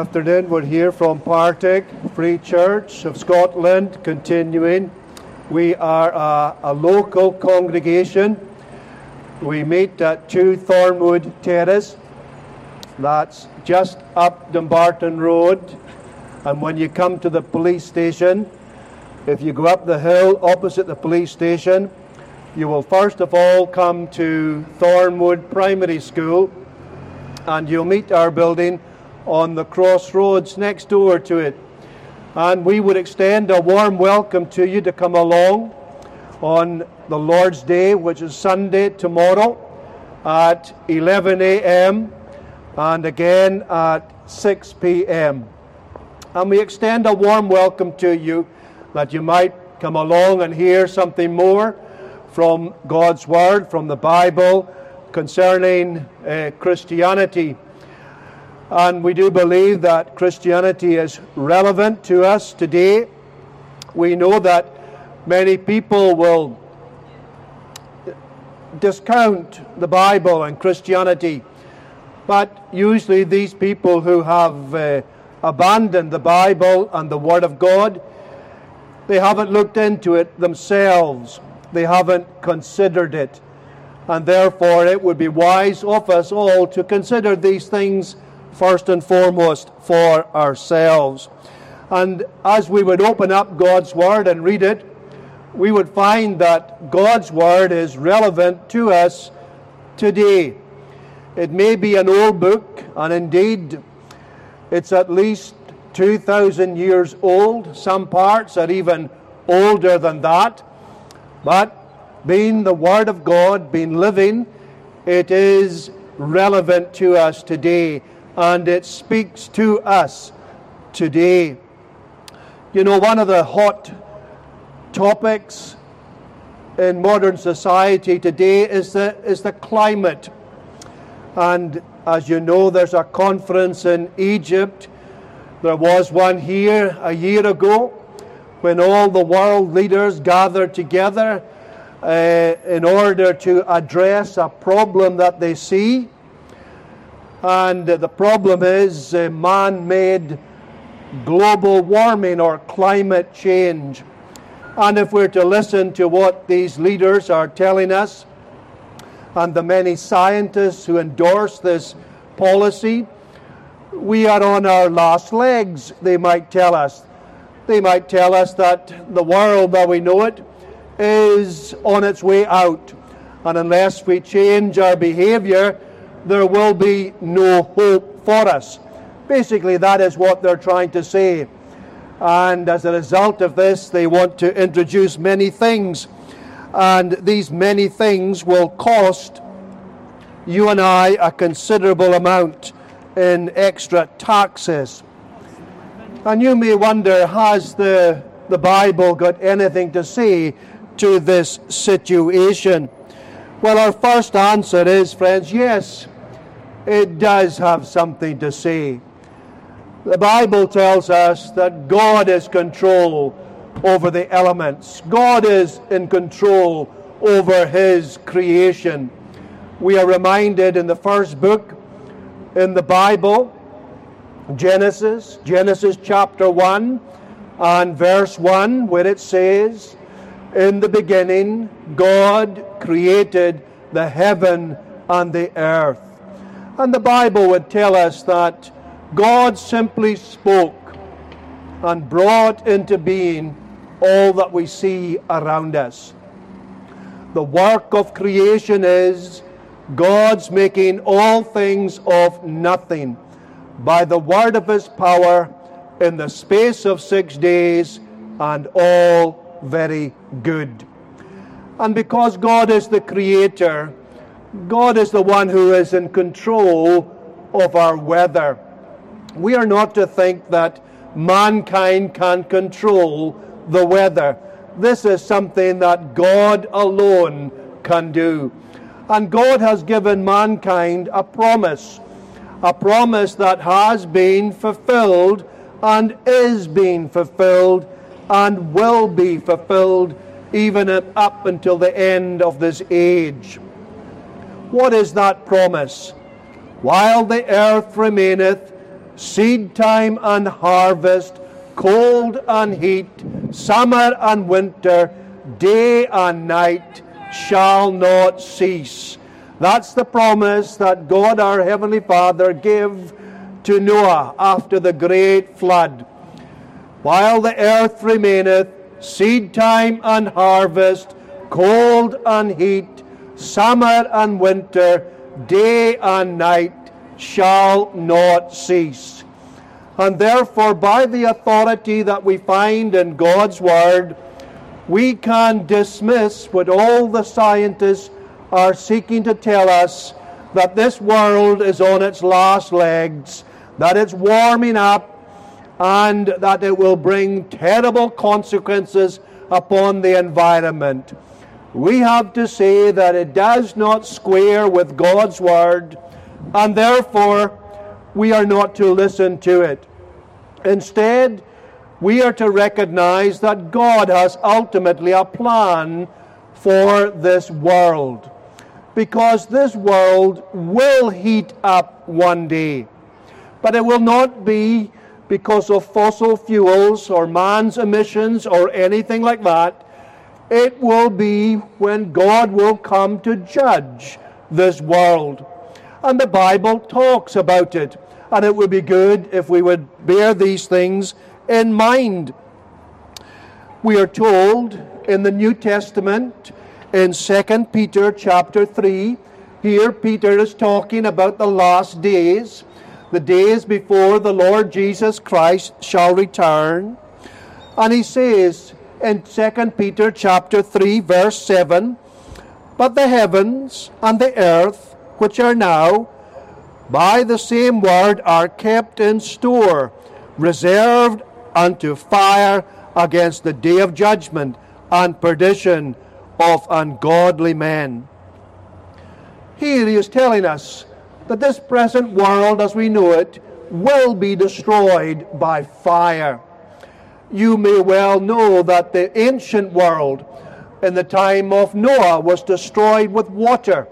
afternoon. We're here from Partick Free Church of Scotland, continuing. We are a, a, local congregation. We meet at 2 Thornwood Terrace. That's just up Dumbarton Road. And when you come to the police station, if you go up the hill opposite the police station, you will first of all come to Thornwood Primary School and you'll meet our building on the crossroads next door to it. And we would extend a warm welcome to you to come along on the Lord's Day, which is Sunday tomorrow at 11 a.m. and again at 6 p.m. And we extend a warm welcome to you that you might come along and hear something more from God's Word, from the Bible, concerning uh, Christianity. And we do believe that Christianity is relevant to us today. We know that many people will discount the Bible and Christianity, but usually these people who have uh, abandoned the Bible and the Word of God, they haven't looked into it themselves, they haven't considered it, and therefore it would be wise of us all to consider these things first and foremost for ourselves. And as we would open up God's Word and read it, we would find that God's Word is relevant to us today. It may be an old book, and indeed it's at least 2,000 years old. Some parts are even older than that. But being the Word of God, being living, it is relevant to us today and it speaks to us today. You know, one of the hot topics in modern society today is the, is the climate. And as you know, there's a conference in Egypt. There was one here a year ago when all the world leaders gathered together uh, in order to address a problem that they see. And the problem is uh, man made global warming or climate change. And if we're to listen to what these leaders are telling us, and the many scientists who endorse this policy, we are on our last legs, they might tell us. They might tell us that the world that we know it is on its way out. And unless we change our behavior, there will be no hope for us. Basically, that is what they're trying to say. And as a result of this, they want to introduce many things. And these many things will cost you and I a considerable amount in extra taxes. And you may wonder has the, the Bible got anything to say to this situation? Well, our first answer is, friends, yes, it does have something to say. The Bible tells us that God is control over the elements. God is in control over his creation. We are reminded in the first book in the Bible, Genesis, Genesis chapter 1 and verse 1, where it says, in the beginning, God created the heaven and the earth. And the Bible would tell us that God simply spoke and brought into being all that we see around us. The work of creation is God's making all things of nothing by the word of his power in the space of six days, and all very good. And because God is the Creator, God is the one who is in control of our weather. We are not to think that mankind can control the weather. This is something that God alone can do. And God has given mankind a promise, a promise that has been fulfilled and is being fulfilled and will be fulfilled even up until the end of this age. What is that promise? While the earth remaineth, seed time and harvest, cold and heat, summer and winter, day and night shall not cease. That's the promise that God our Heavenly Father gave to Noah after the great flood. While the earth remaineth, seed time and harvest, cold and heat, summer and winter, day and night shall not cease. And therefore, by the authority that we find in God's Word, we can dismiss what all the scientists are seeking to tell us that this world is on its last legs, that it's warming up, and that it will bring terrible consequences upon the environment. We have to say that it does not square with God's Word, and therefore we are not to listen to it. Instead, we are to recognize that God has ultimately a plan for this world. Because this world will heat up one day. But it will not be because of fossil fuels or man's emissions or anything like that. It will be when God will come to judge this world. And the Bible talks about it. And it would be good if we would bear these things in mind. We are told in the New Testament, in 2 Peter chapter 3, here Peter is talking about the last days, the days before the Lord Jesus Christ shall return. And he says in 2 Peter chapter 3 verse 7, But the heavens and the earth, which are now, by the same word are kept in store, reserved unto fire against the day of judgment and perdition of ungodly men. Here he is telling us that this present world as we know it will be destroyed by fire. You may well know that the ancient world in the time of Noah was destroyed with water.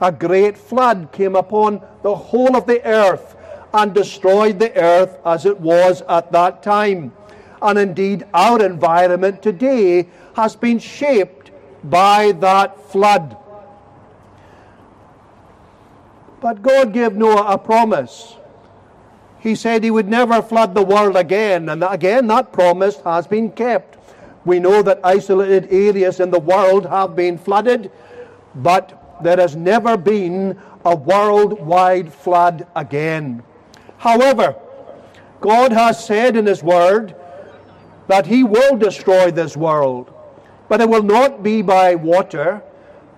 A great flood came upon the whole of the earth and destroyed the earth as it was at that time. And indeed, our environment today has been shaped by that flood. But God gave Noah a promise. He said he would never flood the world again, and again, that promise has been kept. We know that isolated areas in the world have been flooded, but there has never been a worldwide flood again. However, God has said in His Word that He will destroy this world, but it will not be by water.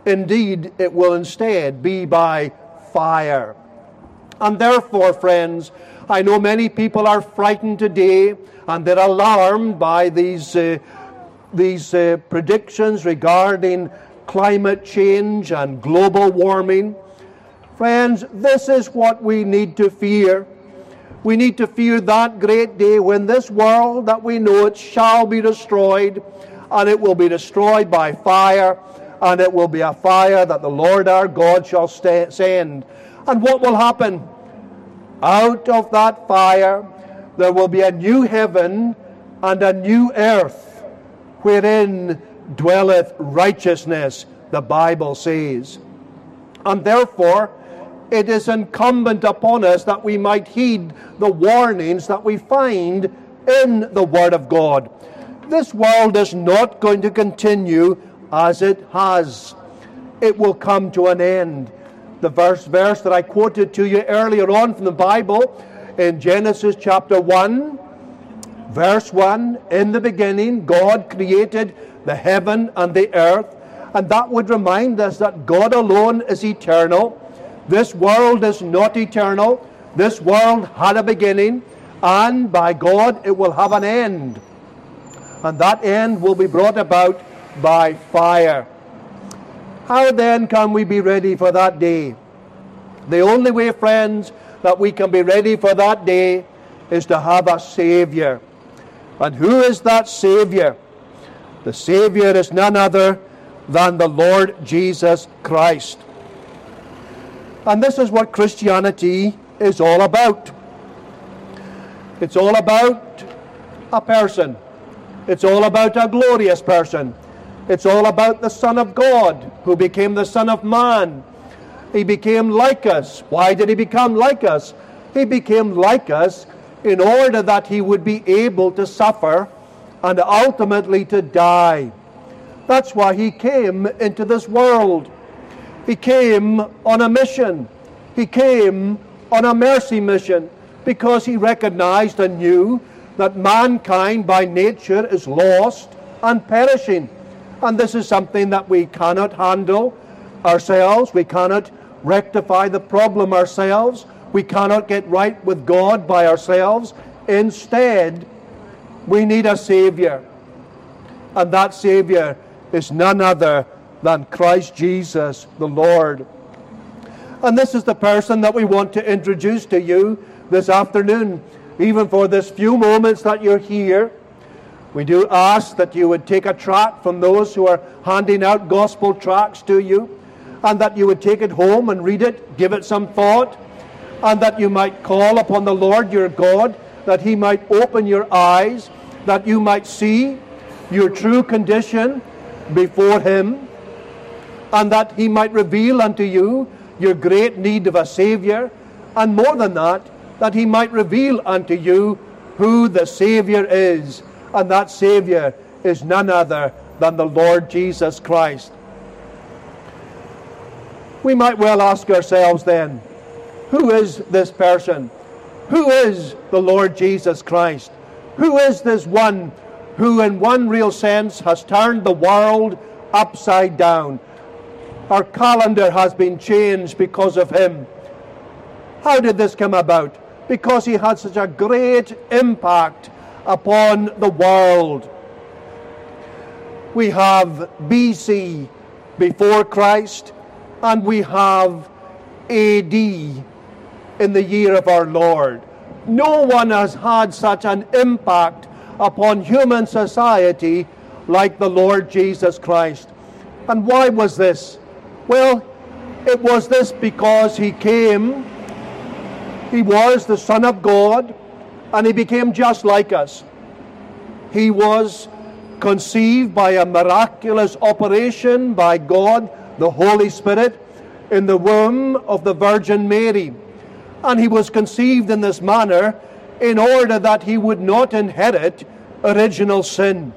Indeed, it will instead be by fire. And therefore, friends, I know many people are frightened today and they're alarmed by these, uh, these uh, predictions regarding climate change and global warming. Friends, this is what we need to fear. We need to fear that great day when this world that we know it shall be destroyed, and it will be destroyed by fire, and it will be a fire that the Lord our God shall send. And what will happen? Out of that fire there will be a new heaven and a new earth, wherein dwelleth righteousness, the Bible says. And therefore, it is incumbent upon us that we might heed the warnings that we find in the Word of God. This world is not going to continue as it has, it will come to an end. The verse, verse that I quoted to you earlier on from the Bible in Genesis chapter 1, verse 1 In the beginning, God created the heaven and the earth. And that would remind us that God alone is eternal this world is not eternal. This world had a beginning, and by God it will have an end. And that end will be brought about by fire. How then can we be ready for that day? The only way, friends, that we can be ready for that day is to have a Savior. And who is that Savior? The Savior is none other than the Lord Jesus Christ. And this is what Christianity is all about. It's all about a person. It's all about a glorious person. It's all about the Son of God who became the Son of Man. He became like us. Why did he become like us? He became like us in order that he would be able to suffer and ultimately to die. That's why he came into this world. He came on a mission. He came on a mercy mission because he recognized and knew that mankind by nature is lost and perishing. And this is something that we cannot handle ourselves. We cannot rectify the problem ourselves. We cannot get right with God by ourselves. Instead, we need a Savior. And that Savior is none other than Christ Jesus the Lord. And this is the person that we want to introduce to you this afternoon, even for this few moments that you're here. We do ask that you would take a tract from those who are handing out gospel tracts to you, and that you would take it home and read it, give it some thought, and that you might call upon the Lord your God, that he might open your eyes, that you might see your true condition before him, and that he might reveal unto you your great need of a Savior, and more than that, that he might reveal unto you who the Savior is and that Savior is none other than the Lord Jesus Christ. We might well ask ourselves then, who is this person? Who is the Lord Jesus Christ? Who is this one who, in one real sense, has turned the world upside down? Our calendar has been changed because of him. How did this come about? Because he had such a great impact upon the world. We have BC, before Christ, and we have AD in the year of our Lord. No one has had such an impact upon human society like the Lord Jesus Christ. And why was this? Well, it was this because he came, he was the Son of God, and he became just like us. He was conceived by a miraculous operation by God, the Holy Spirit, in the womb of the Virgin Mary. And he was conceived in this manner in order that he would not inherit original sin.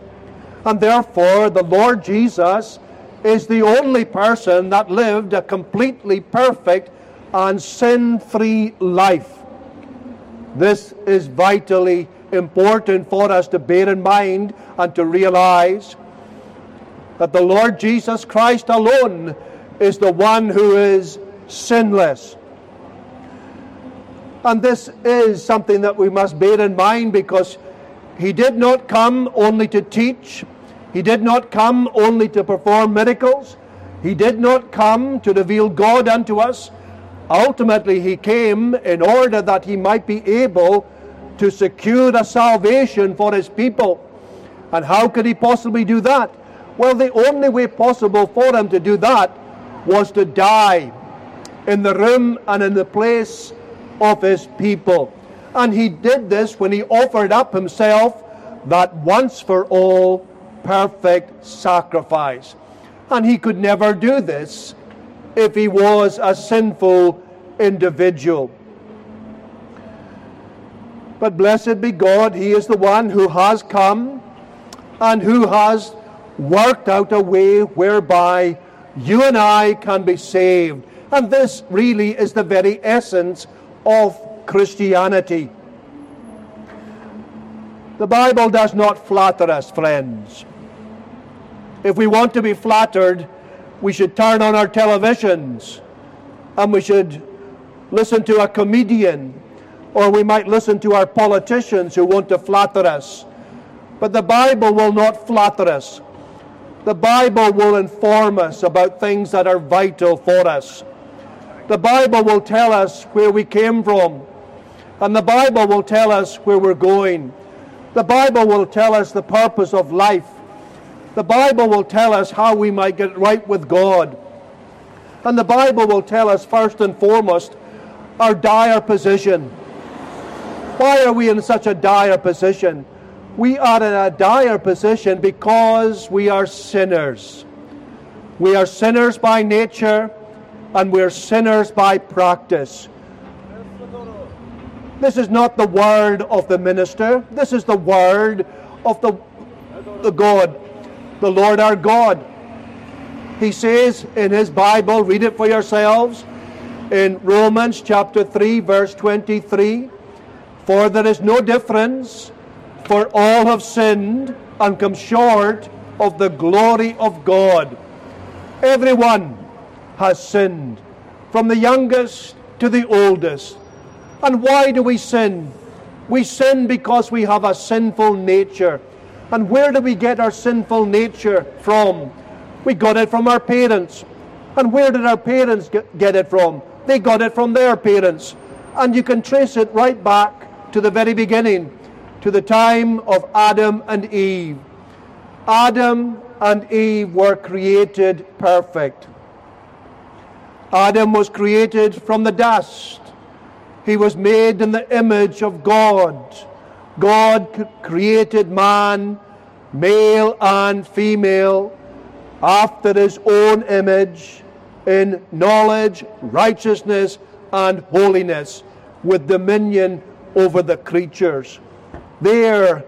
And therefore, the Lord Jesus is the only person that lived a completely perfect and sin free life. This is vitally important for us to bear in mind and to realize that the Lord Jesus Christ alone is the one who is sinless. And this is something that we must bear in mind because he did not come only to teach, he did not come only to perform miracles, he did not come to reveal God unto us, Ultimately, he came in order that he might be able to secure the salvation for his people. And how could he possibly do that? Well, the only way possible for him to do that was to die in the room and in the place of his people. And he did this when he offered up himself that once for all perfect sacrifice. And he could never do this if he was a sinful individual. But blessed be God, He is the one who has come and who has worked out a way whereby you and I can be saved. And this really is the very essence of Christianity. The Bible does not flatter us, friends. If we want to be flattered, we should turn on our televisions and we should listen to a comedian or we might listen to our politicians who want to flatter us. But the Bible will not flatter us. The Bible will inform us about things that are vital for us. The Bible will tell us where we came from. And the Bible will tell us where we're going. The Bible will tell us the purpose of life. The Bible will tell us how we might get right with God. And the Bible will tell us, first and foremost, our dire position. Why are we in such a dire position? We are in a dire position because we are sinners. We are sinners by nature and we're sinners by practice. This is not the word of the minister. This is the word of the, the God, the Lord our God. He says in his Bible, read it for yourselves, in Romans chapter 3, verse 23 For there is no difference, for all have sinned and come short of the glory of God. Everyone has sinned, from the youngest to the oldest. And why do we sin? We sin because we have a sinful nature. And where do we get our sinful nature from? We got it from our parents. And where did our parents get it from? They got it from their parents. And you can trace it right back to the very beginning, to the time of Adam and Eve. Adam and Eve were created perfect. Adam was created from the dust. He was made in the image of God. God created man, male and female, after his own image, in knowledge, righteousness, and holiness, with dominion over the creatures. There,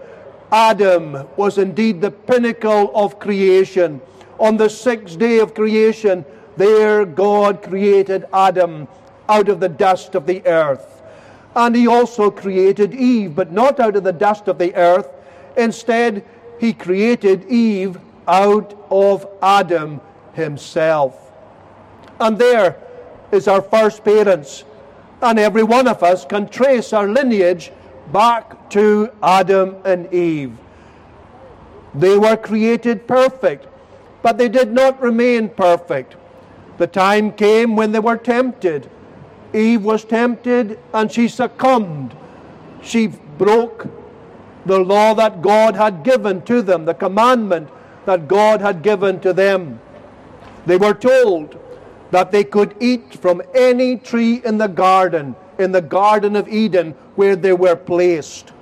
Adam was indeed the pinnacle of creation. On the sixth day of creation, there God created Adam out of the dust of the earth. And he also created Eve, but not out of the dust of the earth. Instead, he created Eve out of Adam himself. And there is our first parents. And every one of us can trace our lineage back to Adam and Eve. They were created perfect, but they did not remain perfect. The time came when they were tempted Eve was tempted and she succumbed. She broke the law that God had given to them, the commandment that God had given to them. They were told that they could eat from any tree in the garden, in the Garden of Eden, where they were placed.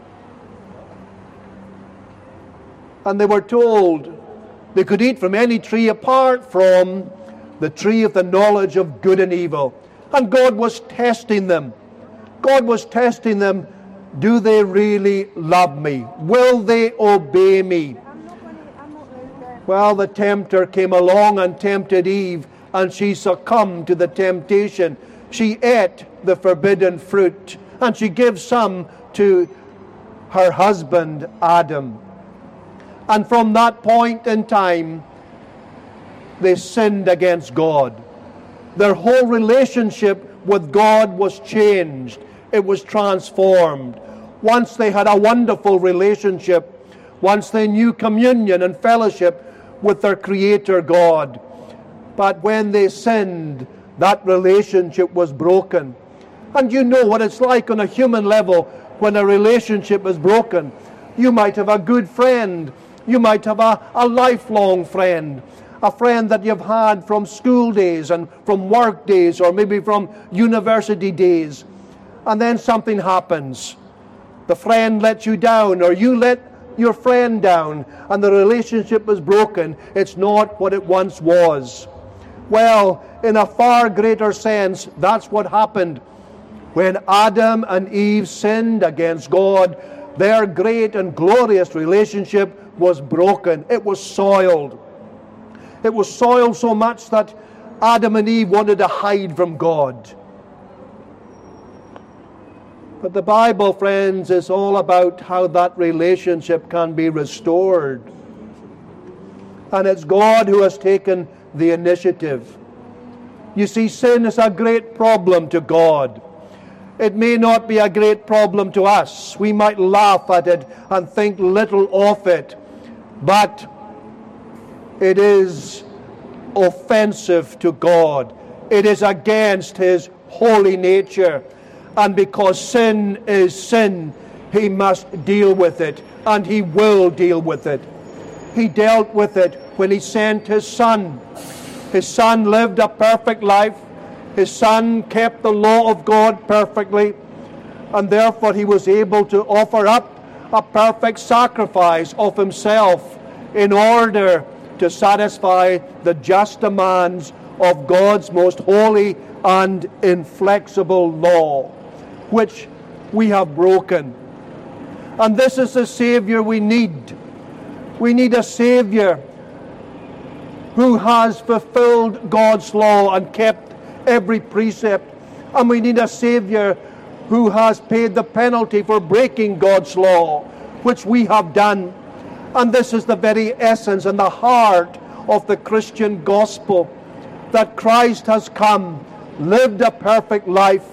And they were told they could eat from any tree apart from the tree of the knowledge of good and evil. And God was testing them. God was testing them. Do they really love me? Will they obey me? Well, the tempter came along and tempted Eve, and she succumbed to the temptation. She ate the forbidden fruit, and she gave some to her husband Adam. And from that point in time, they sinned against God. Their whole relationship with God was changed, it was transformed. Once they had a wonderful relationship, once they knew communion and fellowship with their Creator God. But when they sinned, that relationship was broken. And you know what it's like on a human level when a relationship is broken. You might have a good friend, you might have a, a lifelong friend, a friend that you've had from school days and from work days or maybe from university days. And then something happens. The friend lets you down or you let your friend down and the relationship is broken. It's not what it once was. Well, in a far greater sense, that's what happened when Adam and Eve sinned against God. Their great and glorious relationship was broken, it was soiled. It was soiled so much that Adam and Eve wanted to hide from God. But the Bible, friends, is all about how that relationship can be restored. And it's God who has taken the initiative. You see, sin is a great problem to God. It may not be a great problem to us. We might laugh at it and think little of it. But it is offensive to God. It is against His holy nature. And because sin is sin, He must deal with it, and He will deal with it. He dealt with it when He sent His Son. His Son lived a perfect life. His Son kept the law of God perfectly. and therefore he was able to offer up a perfect sacrifice of himself in order to satisfy the just demands of God's most holy and inflexible law, which we have broken. And this is the Savior we need. We need a Savior who has fulfilled God's law and kept every precept. And we need a Savior who has paid the penalty for breaking God's law, which we have done. And this is the very essence and the heart of the Christian gospel that Christ has come, lived a perfect life,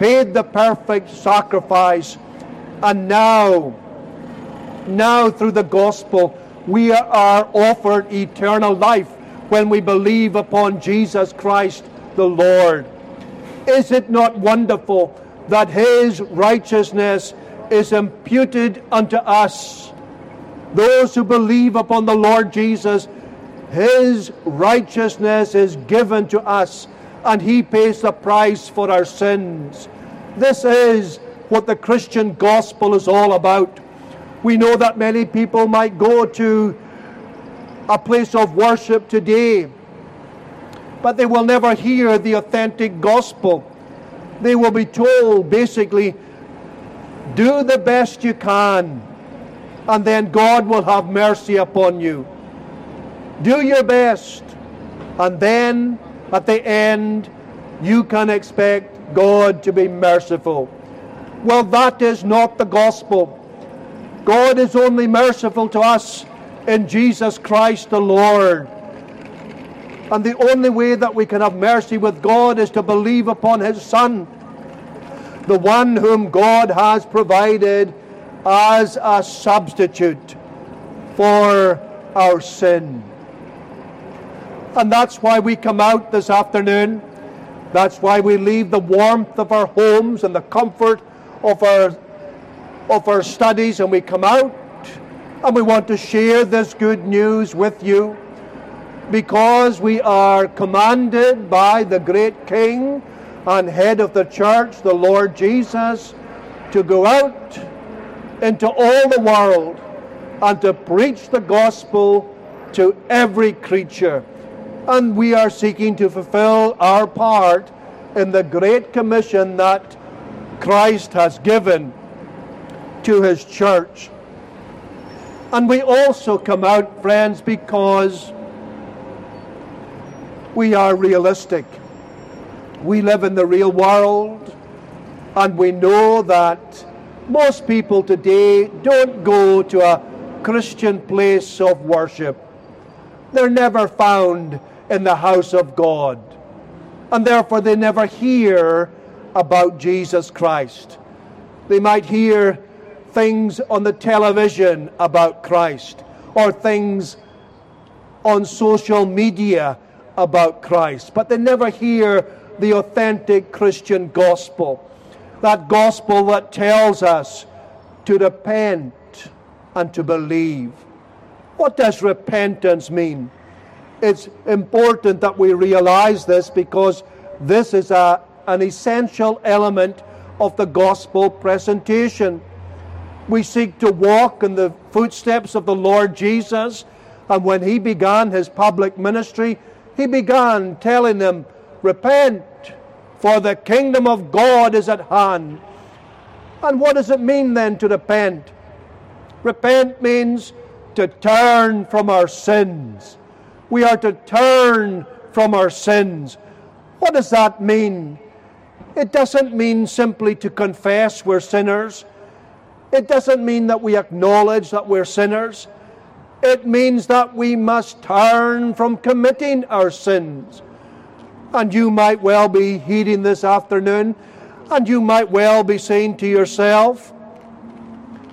paid the perfect sacrifice, and now, now through the gospel, we are offered eternal life when we believe upon Jesus Christ the Lord. Is it not wonderful that His righteousness is imputed unto us? Those who believe upon the Lord Jesus, His righteousness is given to us, and He pays the price for our sins. This is what the Christian gospel is all about. We know that many people might go to a place of worship today, but they will never hear the authentic gospel. They will be told basically, do the best you can, and then God will have mercy upon you. Do your best, and then at the end, you can expect God to be merciful. Well, that is not the gospel. God is only merciful to us in Jesus Christ the Lord. And the only way that we can have mercy with God is to believe upon His Son, the one whom God has provided as a substitute for our sin. And that's why we come out this afternoon. That's why we leave the warmth of our homes and the comfort of our of our studies and we come out and we want to share this good news with you because we are commanded by the great King and head of the church, the Lord Jesus, to go out into all the world and to preach the gospel to every creature. And we are seeking to fulfill our part in the great commission that Christ has given to his church. And we also come out, friends, because we are realistic. We live in the real world, and we know that most people today don't go to a Christian place of worship. They're never found in the house of God, and therefore they never hear about Jesus Christ. They might hear things on the television about Christ or things on social media about Christ, but they never hear the authentic Christian gospel. That gospel that tells us to repent and to believe. What does repentance mean? It's important that we realize this because this is a, an essential element of the gospel presentation we seek to walk in the footsteps of the Lord Jesus. And when he began his public ministry, he began telling them, Repent, for the kingdom of God is at hand. And what does it mean then to repent? Repent means to turn from our sins. We are to turn from our sins. What does that mean? It doesn't mean simply to confess we're sinners. It doesn't mean that we acknowledge that we're sinners. It means that we must turn from committing our sins. And you might well be heeding this afternoon, and you might well be saying to yourself,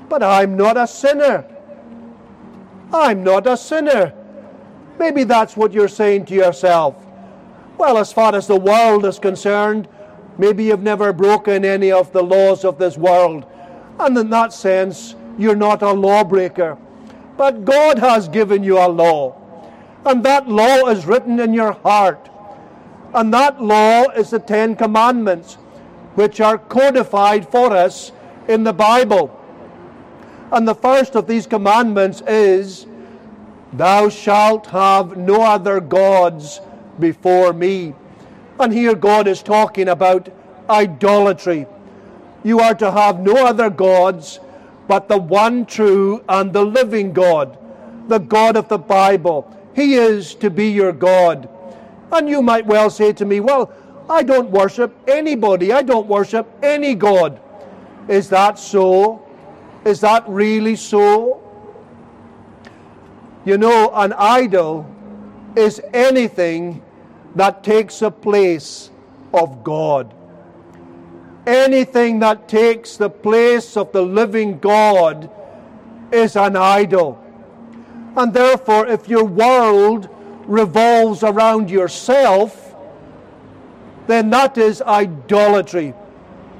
But I'm not a sinner. I'm not a sinner. Maybe that's what you're saying to yourself. Well, as far as the world is concerned, maybe you've never broken any of the laws of this world. And in that sense, you're not a lawbreaker. But God has given you a law. And that law is written in your heart. And that law is the Ten Commandments. which are codified for us in the Bible. And the first of these commandments is, Thou shalt have no other gods before me. And here God is talking about idolatry. You are to have no other gods but the one true and the living God, the God of the Bible. He is to be your God. And you might well say to me, Well, I don't worship anybody, I don't worship any God. Is that so? Is that really so? You know, an idol is anything that takes the place of God. Anything that takes the place of the living God is an idol. And therefore, if your world revolves around yourself, then that is idolatry.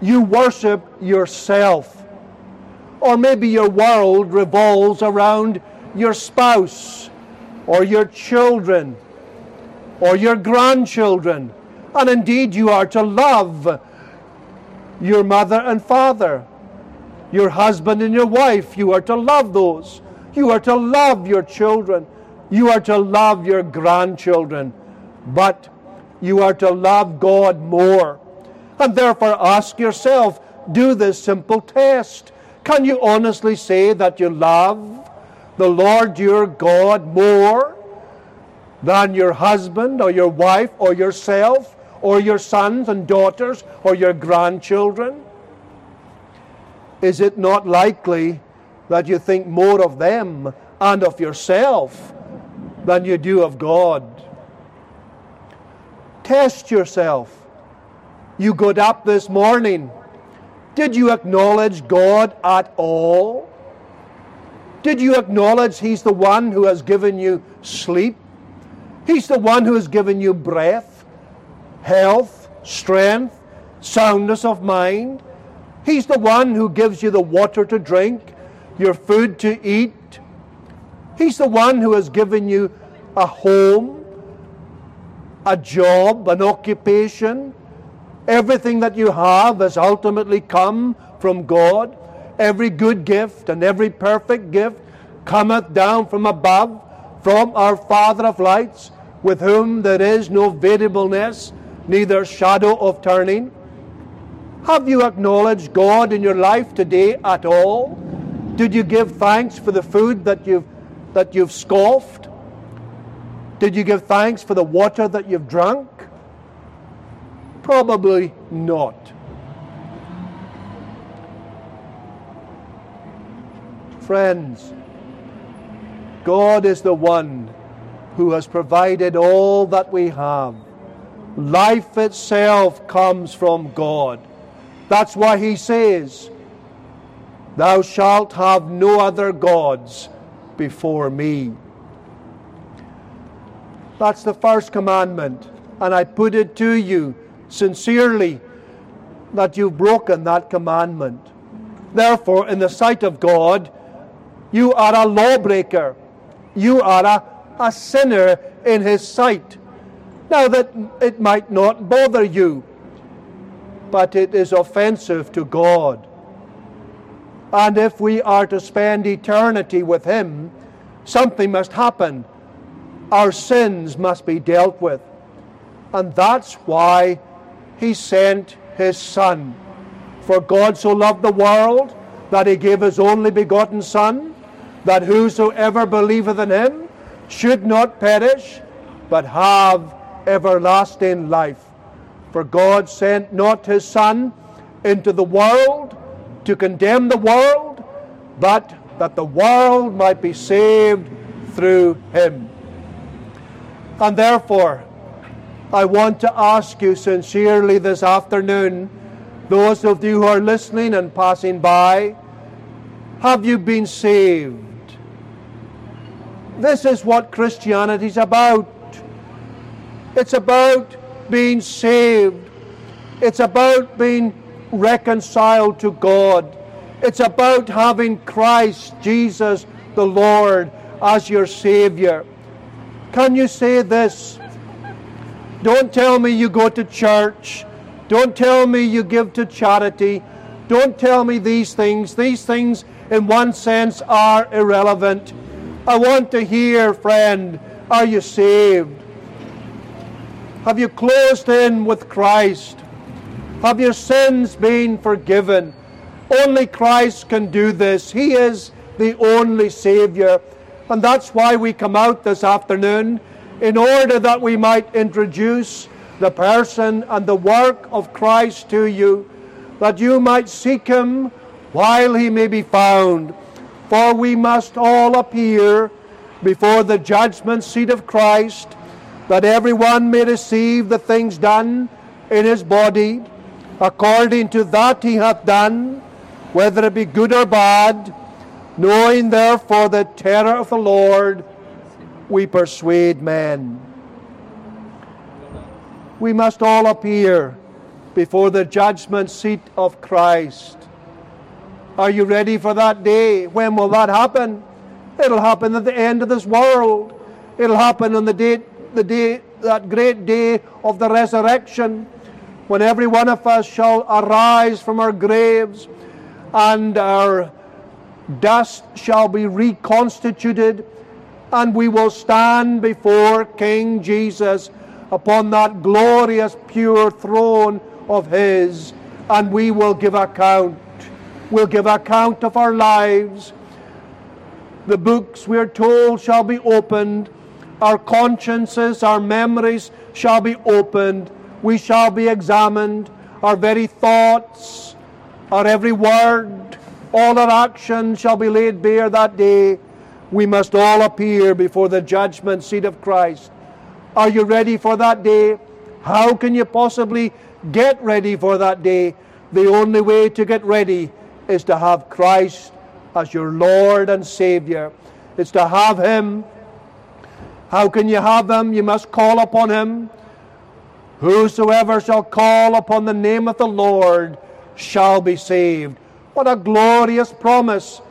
You worship yourself. Or maybe your world revolves around your spouse, or your children, or your grandchildren. And indeed, you are to love your mother and father, your husband and your wife. You are to love those. You are to love your children. You are to love your grandchildren. But you are to love God more. And therefore, ask yourself do this simple test. Can you honestly say that you love the Lord your God more than your husband or your wife or yourself or your sons and daughters or your grandchildren? Is it not likely that you think more of them and of yourself than you do of God? Test yourself. You got up this morning. Did you acknowledge God at all? Did you acknowledge He's the one who has given you sleep? He's the one who has given you breath health, strength, soundness of mind. He's the one who gives you the water to drink, your food to eat. He's the one who has given you a home, a job, an occupation. Everything that you have has ultimately come from God. Every good gift and every perfect gift cometh down from above, from our Father of lights, with whom there is no variableness neither shadow of turning? Have you acknowledged God in your life today at all? Did you give thanks for the food that you've, that you've scoffed? Did you give thanks for the water that you've drunk? Probably not. Friends, God is the one who has provided all that we have. Life itself comes from God. That's why he says, Thou shalt have no other gods before me. That's the first commandment. And I put it to you sincerely that you've broken that commandment. Therefore, in the sight of God, you are a lawbreaker. You are a, a sinner in His sight. Now, that it might not bother you, but it is offensive to God. And if we are to spend eternity with Him, something must happen. Our sins must be dealt with. And that's why He sent His Son. For God so loved the world that He gave His only begotten Son, that whosoever believeth in Him should not perish, but have everlasting life. For God sent not his Son into the world to condemn the world, but that the world might be saved through him. And therefore, I want to ask you sincerely this afternoon, those of you who are listening and passing by, have you been saved? This is what Christianity is about. It's about being saved. It's about being reconciled to God. It's about having Christ, Jesus the Lord, as your Savior. Can you say this? Don't tell me you go to church. Don't tell me you give to charity. Don't tell me these things. These things, in one sense, are irrelevant. I want to hear, friend, are you saved? Have you closed in with Christ? Have your sins been forgiven? Only Christ can do this. He is the only Savior. And that's why we come out this afternoon, in order that we might introduce the person and the work of Christ to you, that you might seek him while he may be found. For we must all appear before the judgment seat of Christ, that everyone may receive the things done in his body, according to that he hath done, whether it be good or bad. Knowing therefore the terror of the Lord, we persuade men. We must all appear before the judgment seat of Christ. Are you ready for that day? When will that happen? It'll happen at the end of this world. It'll happen on the day, the day, that great day of the resurrection, when every one of us shall arise from our graves and our dust shall be reconstituted, and we will stand before King Jesus upon that glorious, pure throne of His, and we will give account. We'll give account of our lives. The books, we're told, shall be opened. Our consciences, our memories shall be opened. We shall be examined. Our very thoughts, our every word, all our actions shall be laid bare that day. We must all appear before the judgment seat of Christ. Are you ready for that day? How can you possibly get ready for that day? The only way to get ready is to have Christ as your Lord and Savior. It's to have Him. How can you have Him? You must call upon Him. Whosoever shall call upon the name of the Lord shall be saved. What a glorious promise!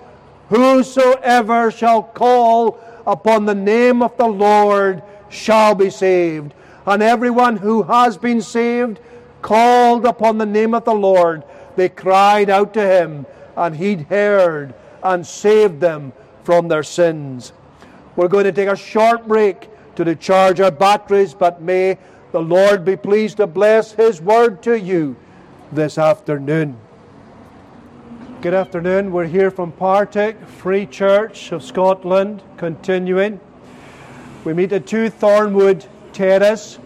Whosoever shall call upon the name of the Lord shall be saved. And everyone who has been saved called upon the name of the Lord. They cried out to him, and he heard and saved them from their sins. We're going to take a short break to recharge our batteries, but may the Lord be pleased to bless his word to you this afternoon. Good afternoon. We're here from Partick Free Church of Scotland, continuing. We meet at 2 Thornwood Terrace.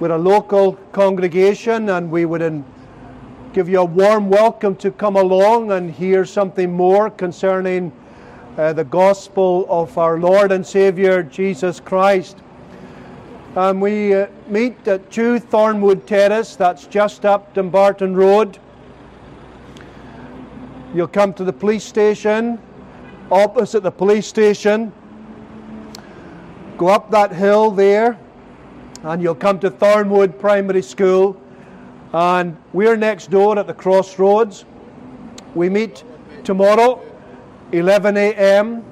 We're a local congregation, and we would give you a warm welcome to come along and hear something more concerning uh, the gospel of our Lord and Savior Jesus Christ. And we uh, meet at 2 Thornwood Terrace, that's just up Dumbarton Road. You'll come to the police station, opposite the police station. Go up that hill there, and you'll come to Thornwood Primary School. And we're next door at the crossroads. We meet tomorrow, 11 a.m.,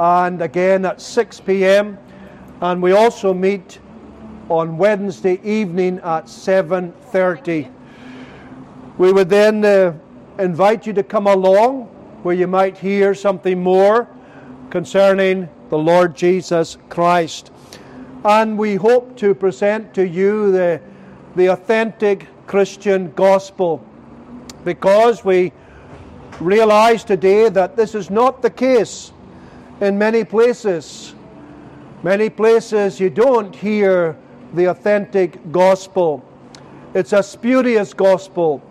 and again at 6 p.m. And we also meet on Wednesday evening at 7:30. We would then uh, invite you to come along where you might hear something more concerning the Lord Jesus Christ. And we hope to present to you the, the authentic Christian gospel because we realize today that this is not the case in many places. Many places you don't hear the authentic gospel. It's a spurious gospel.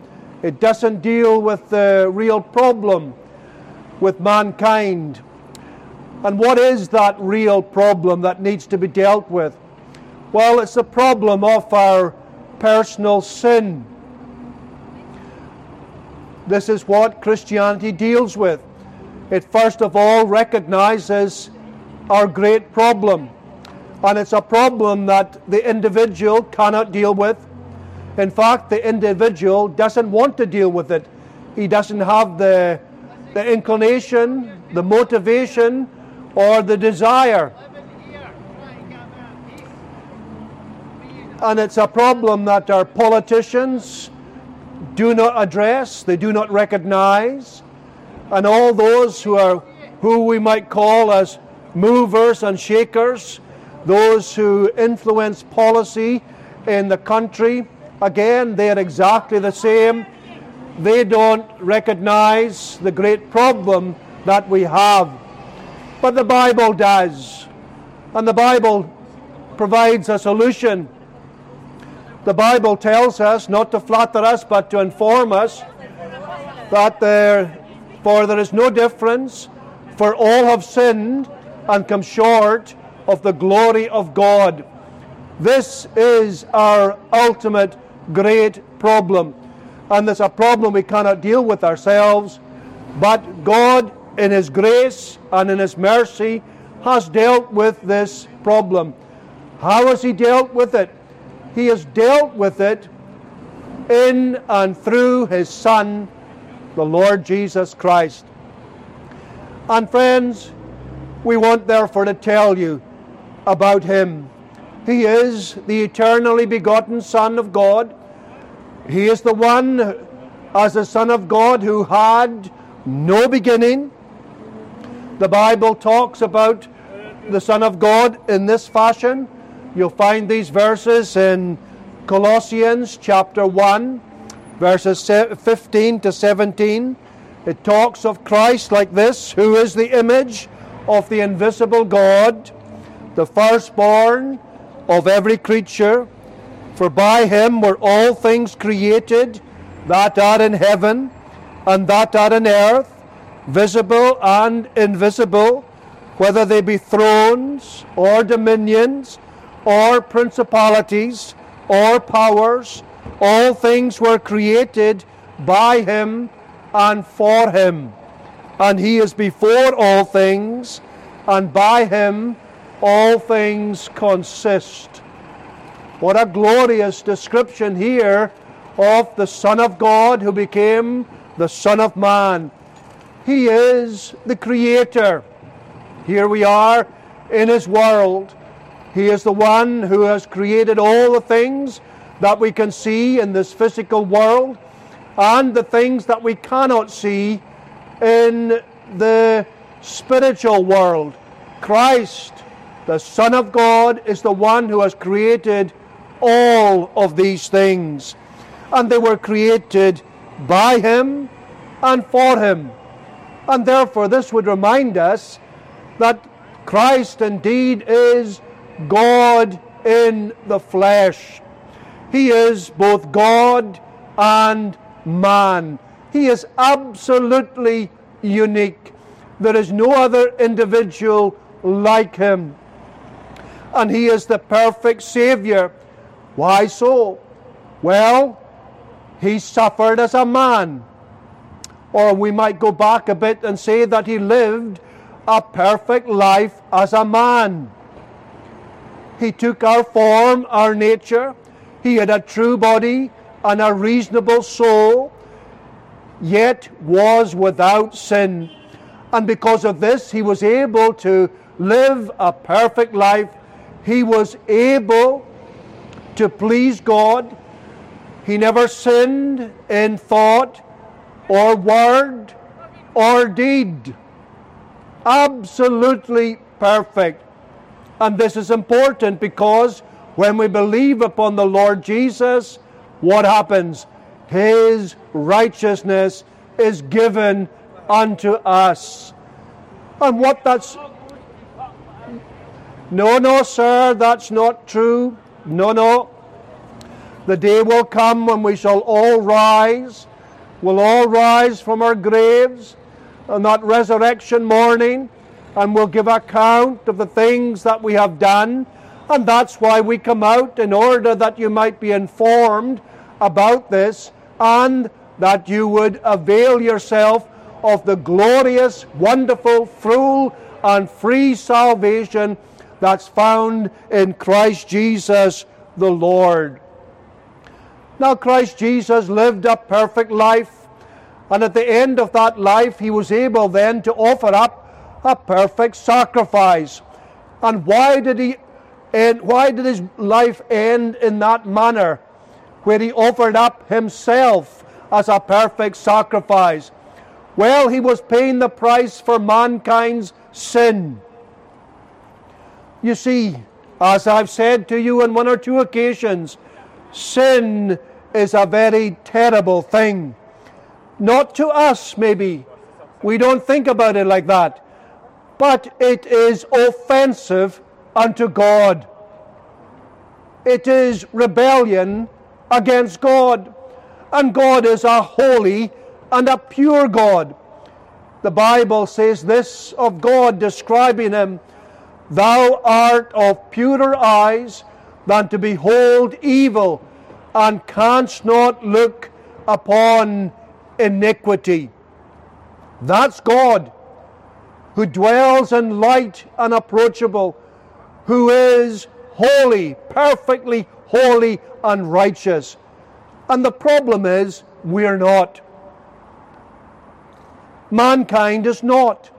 It doesn't deal with the real problem with mankind. And what is that real problem that needs to be dealt with? Well, it's the problem of our personal sin. This is what Christianity deals with. It first of all recognizes our great problem. And it's a problem that the individual cannot deal with. In fact, the individual doesn't want to deal with it. He doesn't have the, the inclination, the motivation, or the desire. And it's a problem that our politicians do not address, they do not recognize. And all those who are who we might call as movers and shakers, those who influence policy in the country, again, they are exactly the same. They don't recognize the great problem that we have. But the Bible does. And the Bible provides a solution. The Bible tells us not to flatter us, but to inform us that there, for there is no difference, for all have sinned and come short of the glory of God. This is our ultimate great problem. And it's a problem we cannot deal with ourselves, but God, in His grace and in His mercy, has dealt with this problem. How has He dealt with it? He has dealt with it in and through His Son, the Lord Jesus Christ. And friends, we want therefore to tell you about Him. He is the eternally begotten Son of God. He is the one, as the Son of God, who had no beginning. The Bible talks about the Son of God in this fashion. You'll find these verses in Colossians chapter 1, verses 15 to 17. It talks of Christ like this, who is the image of the invisible God, the firstborn of every creature. For by him were all things created that are in heaven and that are in earth, visible and invisible, whether they be thrones or dominions or principalities or powers, all things were created by him and for him. And he is before all things, and by him all things consist. What a glorious description here of the Son of God who became the Son of Man. He is the Creator. Here we are in His world. He is the one who has created all the things that we can see in this physical world and the things that we cannot see in the spiritual world. Christ, the Son of God, is the one who has created all of these things. And they were created by Him and for Him. And therefore, this would remind us that Christ indeed is God in the flesh. He is both God and man. He is absolutely unique. There is no other individual like him. And he is the perfect Savior. Why so? Well, he suffered as a man. Or we might go back a bit and say that he lived a perfect life as a man. He took our form, our nature. He had a true body and a reasonable soul, yet was without sin. And because of this, he was able to live a perfect life. He was able to please God. He never sinned in thought or word or deed. Absolutely perfect. And this is important because when we believe upon the Lord Jesus, what happens? His righteousness is given unto us. And what that's. No, no, sir, that's not true. No, no. The day will come when we shall all rise. We'll all rise from our graves on that resurrection morning and we'll give account of the things that we have done. And that's why we come out in order that you might be informed about this and that you would avail yourself of the glorious, wonderful, full, and free salvation that's found in Christ Jesus the Lord. Now, Christ Jesus lived a perfect life, and at the end of that life, he was able then to offer up a perfect sacrifice. And why did he And why did his life end in that manner, where he offered up himself as a perfect sacrifice? Well, he was paying the price for mankind's sin. You see, as I've said to you on one or two occasions, sin is a very terrible thing. Not to us, maybe. We don't think about it like that. But it is offensive unto God. It is rebellion against God. And God is a holy and a pure God. The Bible says this of God, describing him Thou art of purer eyes than to behold evil, and canst not look upon iniquity. That's God, who dwells in light unapproachable, who is holy, perfectly holy and righteous. And the problem is, we're not. Mankind is not.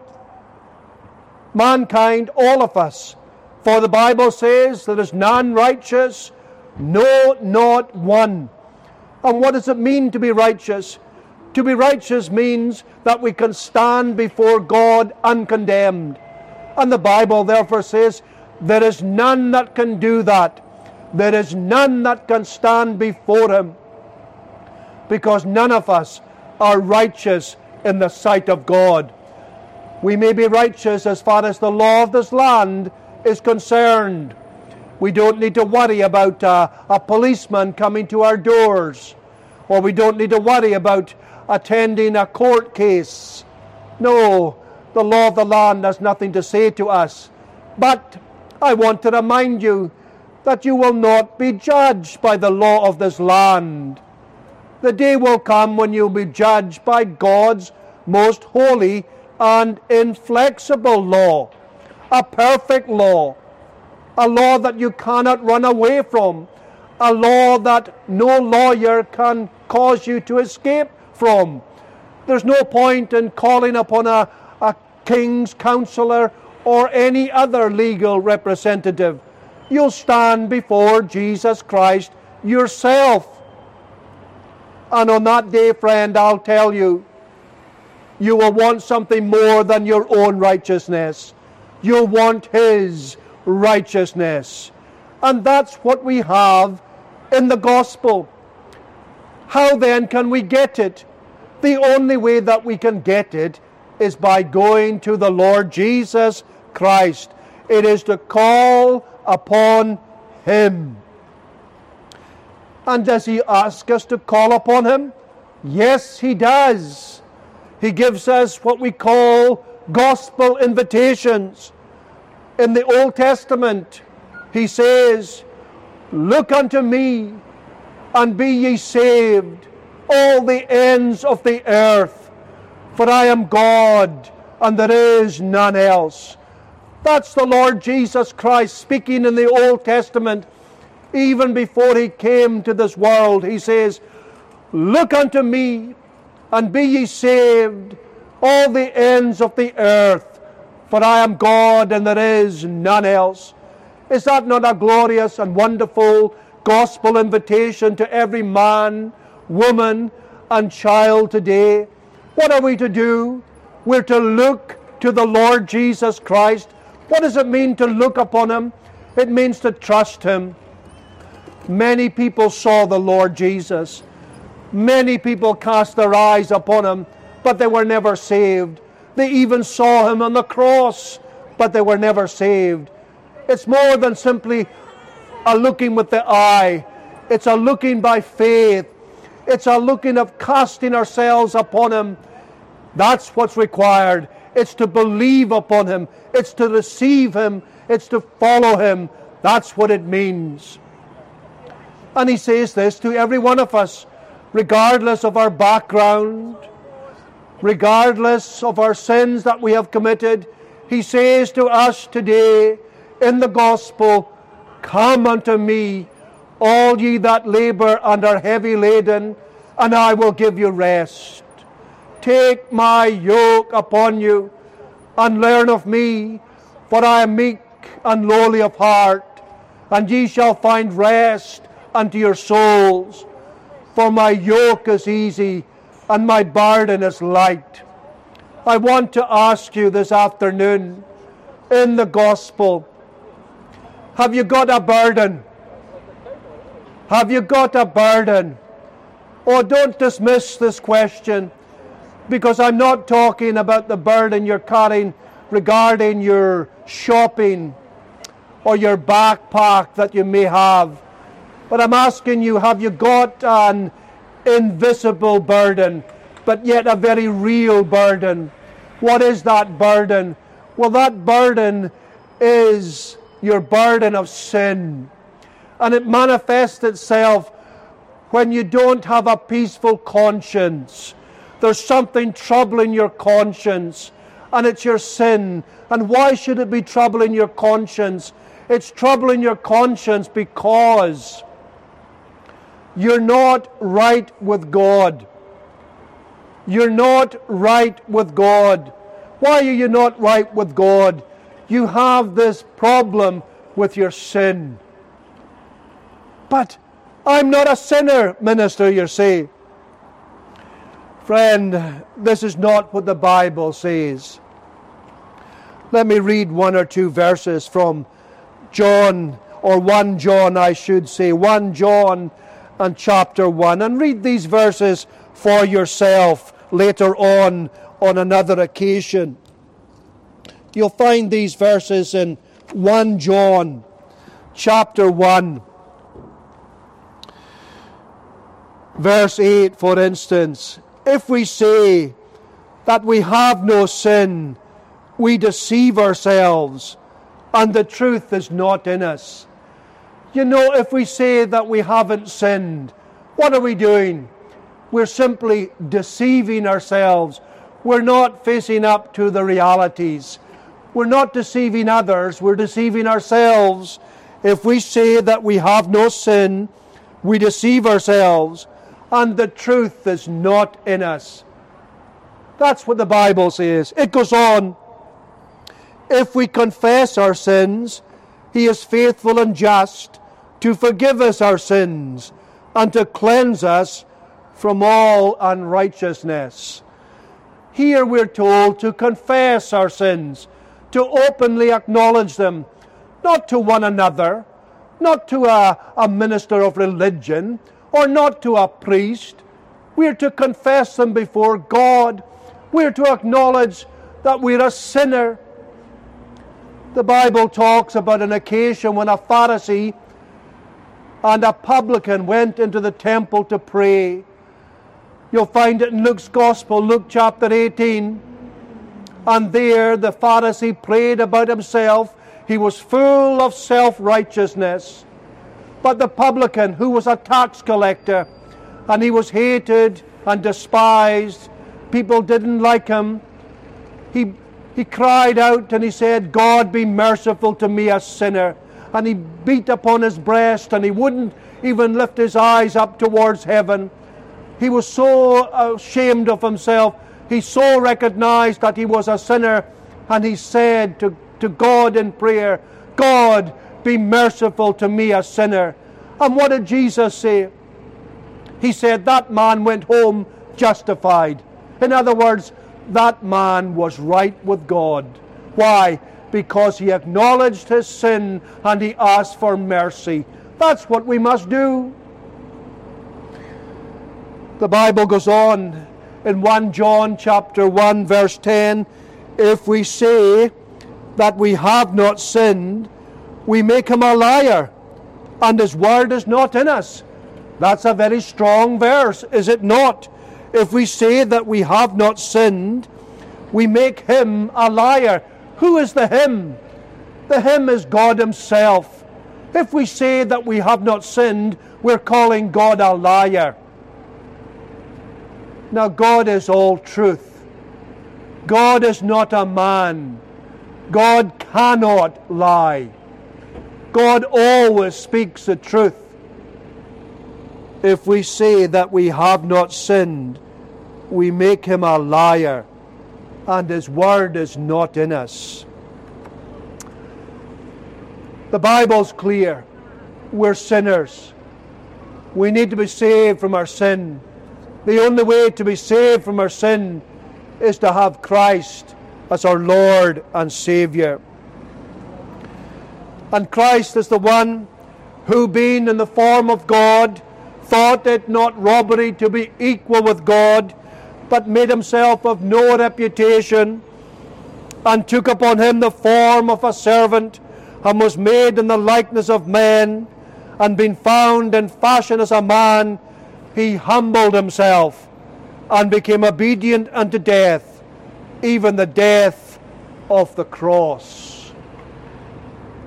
Mankind, all of us. For the Bible says there is none righteous, no, not one. And what does it mean to be righteous? To be righteous means that we can stand before God uncondemned. And the Bible therefore says, There is none that can do that. There is none that can stand before Him. Because none of us are righteous in the sight of God. We may be righteous as far as the law of this land is concerned. We don't need to worry about uh, a policeman coming to our doors, or we don't need to worry about attending a court case. No, the law of the land has nothing to say to us. But I want to remind you that you will not be judged by the law of this land. The day will come when you'll be judged by God's most holy and inflexible law, a perfect law, a law that you cannot run away from, a law that no lawyer can cause you to escape from. There's no point in calling upon a, a king's counselor or any other legal representative. You'll stand before Jesus Christ yourself. And on that day, friend, I'll tell you, you will want something more than your own righteousness. You'll want His righteousness. And that's what we have in the gospel. How then can we get it? The only way that we can get it is by going to the Lord Jesus Christ. It is to call upon Him. And does He ask us to call upon Him? Yes, He does. He gives us what we call gospel invitations. In the Old Testament, He says, Look unto me and be ye saved all the ends of the earth, for I am God and there is none else. That's the Lord Jesus Christ speaking in the Old Testament. Even before he came to this world, he says, Look unto me and be ye saved, all the ends of the earth, for I am God and there is none else. Is that not a glorious and wonderful gospel invitation to every man woman, and child today. What are we to do? We're to look to the Lord Jesus Christ. What does it mean to look upon Him? It means to trust Him. Many people saw the Lord Jesus. Many people cast their eyes upon Him, but they were never saved. They even saw Him on the cross, but they were never saved. It's more than simply a looking with the eye, it's a looking by faith. It's a looking of casting ourselves upon Him. That's what's required. It's to believe upon Him. It's to receive Him. It's to follow Him. That's what it means. And He says this to every one of us, regardless of our background, regardless of our sins that we have committed. He says to us today in the gospel, Come unto me, all ye that labor and are heavy laden, and I will give you rest. Take my yoke upon you, and learn of me, for I am meek and lowly of heart, and ye shall find rest unto your souls. For my yoke is easy and my burden is light. I want to ask you this afternoon in the gospel have you got a burden? Have you got a burden? Oh, don't dismiss this question because I'm not talking about the burden you're carrying regarding your shopping or your backpack that you may have. But I'm asking you, have you got an invisible burden, but yet a very real burden? What is that burden? Well, that burden is your burden of sin. And it manifests itself when you don't have a peaceful conscience. There's something troubling your conscience, and it's your sin. And why should it be troubling your conscience? It's troubling your conscience because you're not right with God. You're not right with God. Why are you not right with God? You have this problem with your sin. But I'm not a sinner, minister, you say. Friend, this is not what the Bible says. Let me read one or two verses from John, or 1 John, I should say, 1 John and chapter 1, and read these verses for yourself later on on another occasion. You'll find these verses in 1 John chapter 1. Verse 8, for instance, if we say that we have no sin, we deceive ourselves and the truth is not in us. You know, if we say that we haven't sinned, what are we doing? We're simply deceiving ourselves. We're not facing up to the realities. We're not deceiving others, we're deceiving ourselves. If we say that we have no sin, we deceive ourselves, and the truth is not in us. That's what the Bible says. It goes on. If we confess our sins, He is faithful and just to forgive us our sins and to cleanse us from all unrighteousness. Here we're told to confess our sins, to openly acknowledge them, not to one another, not to a, a minister of religion, or not to a priest. We're to confess them before God. We're to acknowledge that we're a sinner the Bible talks about an occasion when a Pharisee and a publican went into the temple to pray. You'll find it in Luke's Gospel, Luke chapter 18. And there the Pharisee prayed about himself. He was full of self righteousness. But the publican, who was a tax collector, and he was hated and despised, people didn't like him. He he cried out and he said, God be merciful to me, a sinner. And he beat upon his breast and he wouldn't even lift his eyes up towards heaven. He was so ashamed of himself. He so recognized that he was a sinner. And he said to, to God in prayer, God, be merciful to me, a sinner. And what did Jesus say? He said, That man went home justified. In other words, that man was right with God. Why? Because he acknowledged his sin and he asked for mercy. That's what we must do. The Bible goes on in 1 John chapter 1 verse 10, if we say that we have not sinned, we make him a liar, and his word is not in us. That's a very strong verse, is it not? If we say that we have not sinned, we make him a liar. Who is the him? The him is God Himself. If we say that we have not sinned, we're calling God a liar. Now, God is all truth. God is not a man. God cannot lie. God always speaks the truth. If we say that we have not sinned, we make him a liar, and his word is not in us. The Bible's clear. we're sinners. We need to be saved from our sin. The only way to be saved from our sin is to have Christ as our Lord and Saviour. And Christ is the one who, being in the form of God, thought it not robbery to be equal with God, but made himself of no reputation, and took upon him the form of a servant, and was made in the likeness of men, and being found in fashion as a man, he humbled himself, and became obedient unto death, even the death of the cross.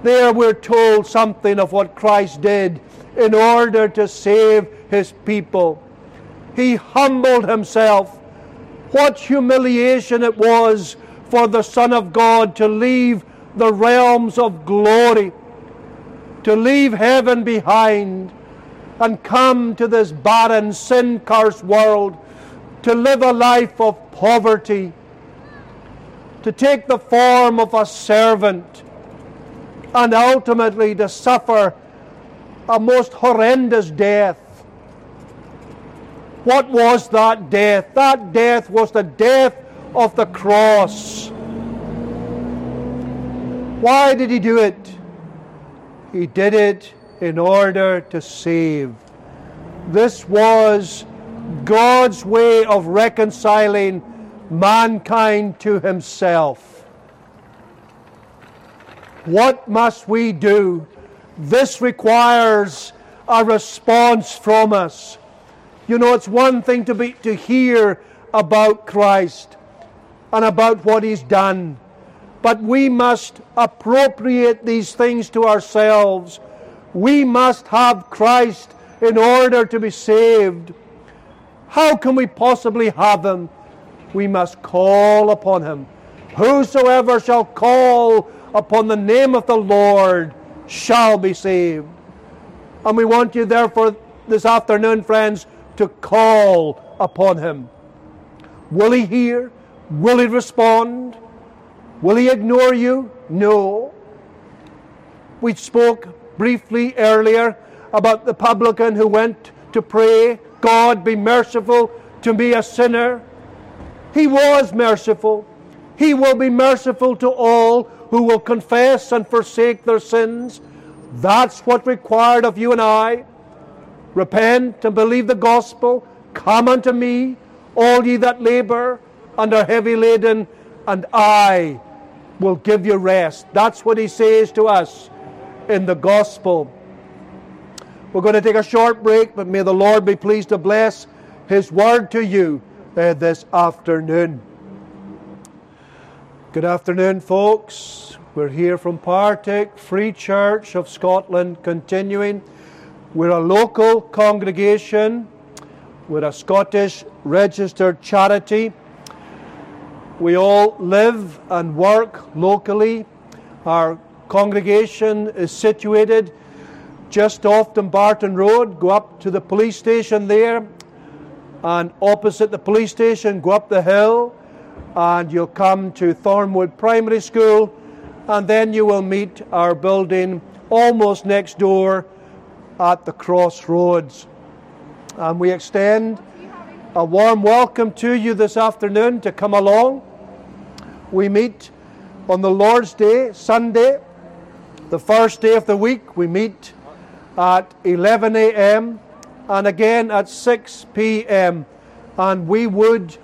There we're told something of what Christ did in order to save his people. He humbled himself. What humiliation it was for the Son of God to leave the realms of glory, to leave heaven behind, and come to this barren, sin cursed world, to live a life of poverty, to take the form of a servant, and ultimately to suffer a most horrendous death. What was that death? That death was the death of the cross. Why did he do it? He did it in order to save. This was God's way of reconciling mankind to himself. What must we do? This requires a response from us. You know, it's one thing to be to hear about Christ and about what he's done, but we must appropriate these things to ourselves. We must have Christ in order to be saved. How can we possibly have him? We must call upon him. Whosoever shall call upon the name of the Lord shall be saved. And we want you, therefore, this afternoon, friends, to call upon Him. Will He hear? Will He respond? Will He ignore you? No. We spoke briefly earlier about the publican who went to pray, God, be merciful to me, a sinner. He was merciful. He will be merciful to all who will confess and forsake their sins. That's what required of you and I. Repent and believe the gospel. Come unto me, all ye that labor and are heavy laden, and I will give you rest. That's what he says to us in the gospel. We're going to take a short break, but may the Lord be pleased to bless his word to you uh, this afternoon. Good afternoon, folks. We're here from Partick Free Church of Scotland, continuing. We're a local congregation. We're a Scottish registered charity. We all live and work locally. Our congregation is situated just off Dumbarton Road. Go up to the police station there, and opposite the police station, go up the hill and you'll come to Thornwood Primary School, and then you will meet our building almost next door at the crossroads. And we extend a warm welcome to you this afternoon to come along. We meet on the Lord's Day, Sunday, the first day of the week. We meet at 11 a.m. and again at 6 p.m. And we would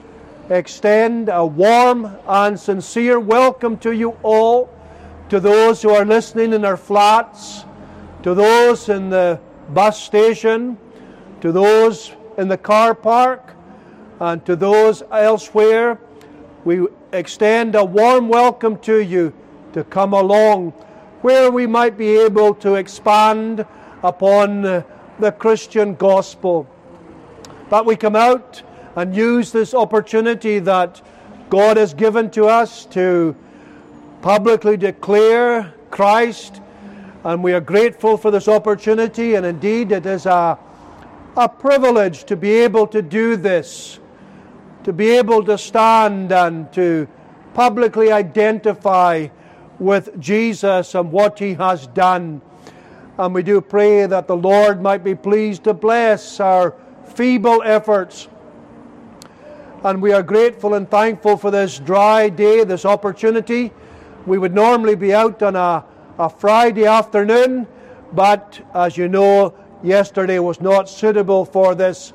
extend a warm and sincere welcome to you all, to those who are listening in their flats, to those in the bus station, to those in the car park, and to those elsewhere. We extend a warm welcome to you to come along where we might be able to expand upon uh, the Christian gospel. But we come out and use this opportunity that God has given to us to publicly declare Christ. And we are grateful for this opportunity, and indeed, it is a, a privilege to be able to do this, to be able to stand and to publicly identify with Jesus and what he has done. And we do pray that the Lord might be pleased to bless our feeble efforts. And we are grateful and thankful for this dry day, this opportunity. We would normally be out on a, a Friday afternoon, but as you know, yesterday was not suitable for this,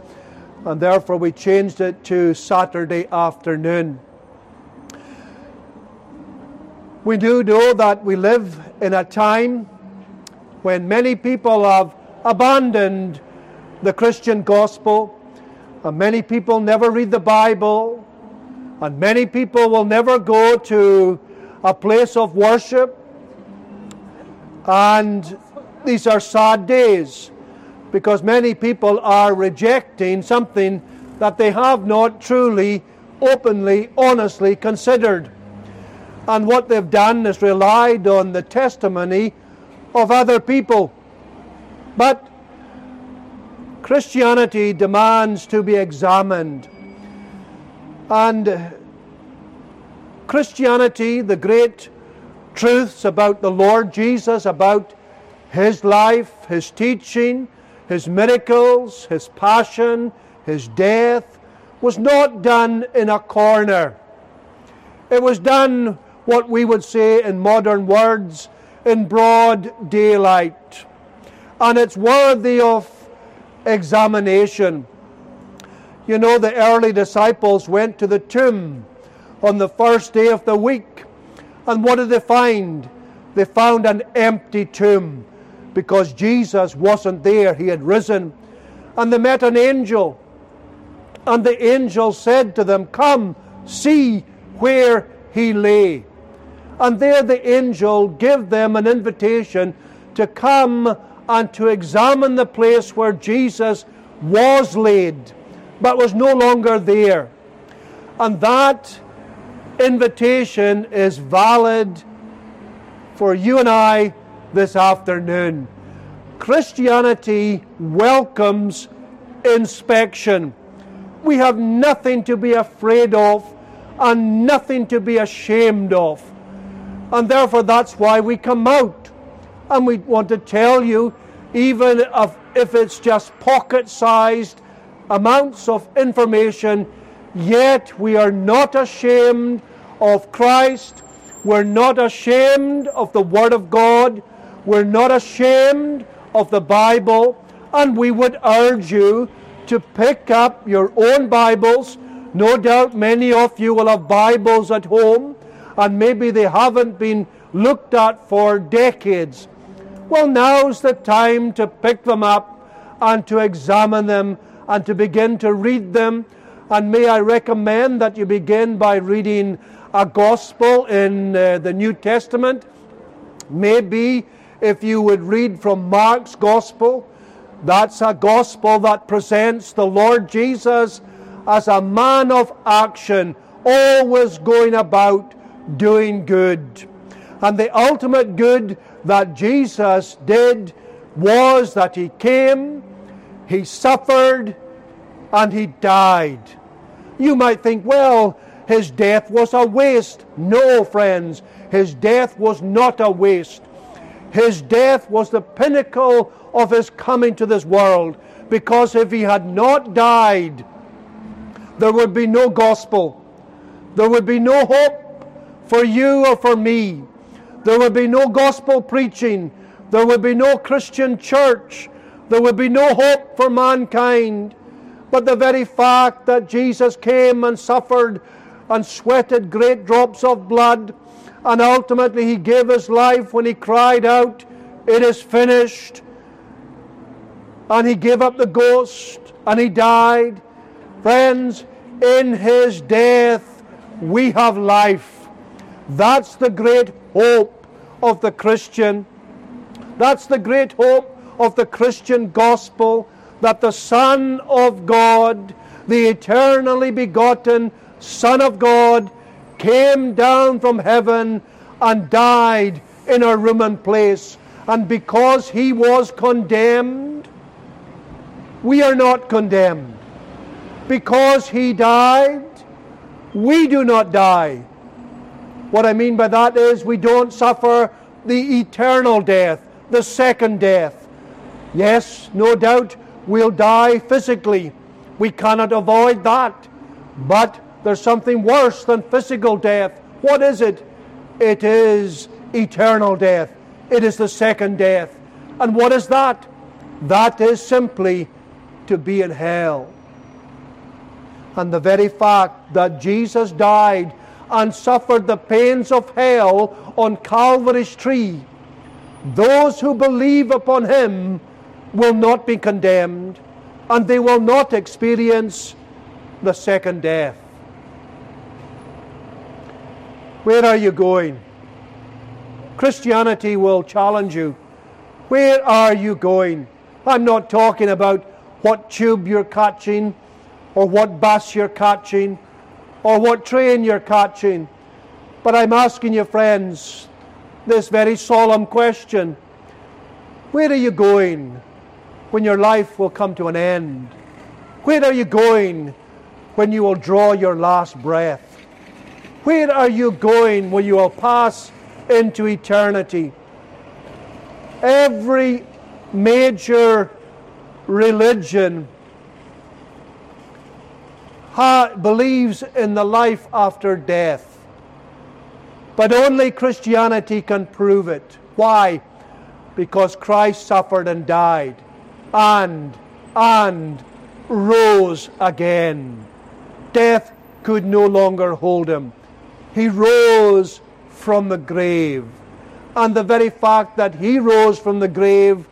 and therefore we changed it to Saturday afternoon. We do know that we live in a time when many people have abandoned the Christian gospel, and many people never read the Bible, and many people will never go to a place of worship. And these are sad days because many people are rejecting something that they have not truly, openly, honestly considered. And what they've done is relied on the testimony of other people. But Christianity demands to be examined. And Christianity, the great truths about the Lord Jesus, about his life, his teaching, his miracles, his passion, his death, was not done in a corner. It was done what we would say in modern words in broad daylight. And it's worthy of examination. You know, the early disciples went to the tomb on the first day of the week. And what did they find? They found an empty tomb because Jesus wasn't there. He had risen. And they met an angel. And the angel said to them, Come, see where he lay. And there the angel gave them an invitation to come and to examine the place where Jesus was laid, but was no longer there. And that invitation is valid for you and I this afternoon. Christianity welcomes inspection. We have nothing to be afraid of and nothing to be ashamed of. And therefore, that's why we come out. And we want to tell you, even if, it's just pocket sized amounts of information, yet we are not ashamed of Christ. We're not ashamed of the Word of God. We're not ashamed of the Bible. And we would urge you to pick up your own Bibles. No doubt many of you will have Bibles at home and maybe they haven't been looked at for decades. Well, now's the time to pick them up and to examine them and to begin to read them. And may I recommend that you begin by reading a gospel in uh, the New Testament. Maybe if you would read from Mark's gospel, that's a gospel that presents the Lord Jesus as a man of action, always going about doing good. And the ultimate good that Jesus did was that he came, he suffered, and he died. You might think, well, his death was a waste. No, friends, his death was not a waste. His death was the pinnacle of his coming to this world because if he had not died, there would be no gospel, there would be no hope for you or for me. There would be no gospel preaching. There would be no Christian church. There would be no hope for mankind. But the very fact that Jesus came and suffered and sweated great drops of blood, and ultimately he gave his life when he cried out, It is finished. And he gave up the ghost and he died. Friends, in his death we have life. That's the great hope of the Christian. That's the great hope of the Christian gospel that the Son of God, the eternally begotten Son of God, came down from heaven and died in a Roman place. And because he was condemned, we are not condemned. Because he died, we do not die. What I mean by that is we don't suffer the eternal death, the second death. Yes, no doubt we'll die physically. We cannot avoid that. But there's something worse than physical death. What is it? It is eternal death. It is the second death. And what is that? That is simply to be in hell. And the very fact that Jesus died and suffered the pains of hell on Calvary's tree, those who believe upon him will not be condemned and they will not experience the second death. Where are you going? Christianity will challenge you. Where are you going? I'm not talking about what tube you're catching, or what bus you're catching, or what train you're catching. But I'm asking you, friends, this very solemn question Where are you going when your life will come to an end? Where are you going when you will draw your last breath? Where are you going when you will pass into eternity? Every major religion believes in the life after death. But only Christianity can prove it. Why? Because Christ suffered and died and, and rose again. Death could no longer hold him. He rose from the grave. And the very fact that he rose from the grave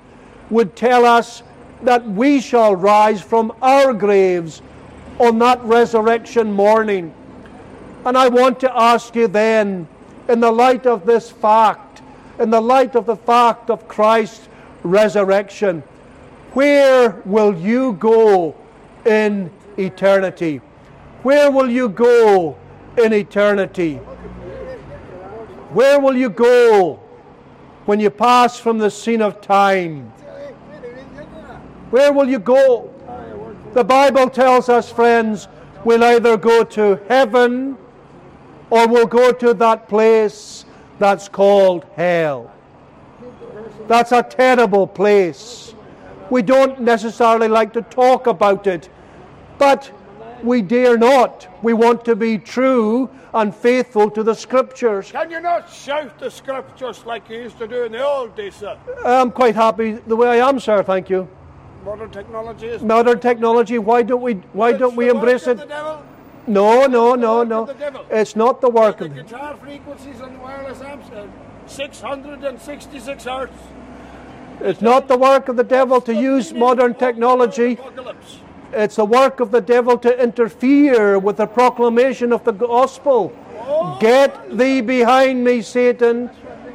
would tell us that we shall rise from our graves on that resurrection morning. And I want to ask you then, in the light of this fact, in the light of the fact of Christ's resurrection, where will you go in eternity? Where will you go in eternity? Where will you go when you pass from the scene of time? Where will you go? The Bible tells us, friends, we'll either go to heaven or we'll go to that place that's called hell. That's a terrible place. We don't necessarily like to talk about it, but we dare not. We want to be true and faithful to the Scriptures. Can you not shout the Scriptures like you used to do in the old days, sir? I'm quite happy the way I am, sir. Thank you. Modern technology is. Modern technology. Why don't we? Why It's don't we embrace it? No, no, no, no. of the devil. It's not the work The of. The guitar frequencies on the wireless amps are 666 hertz. It's not the work of the devil to use modern technology. It's the work of the devil to interfere with the proclamation of the gospel. Get thee behind me, Satan,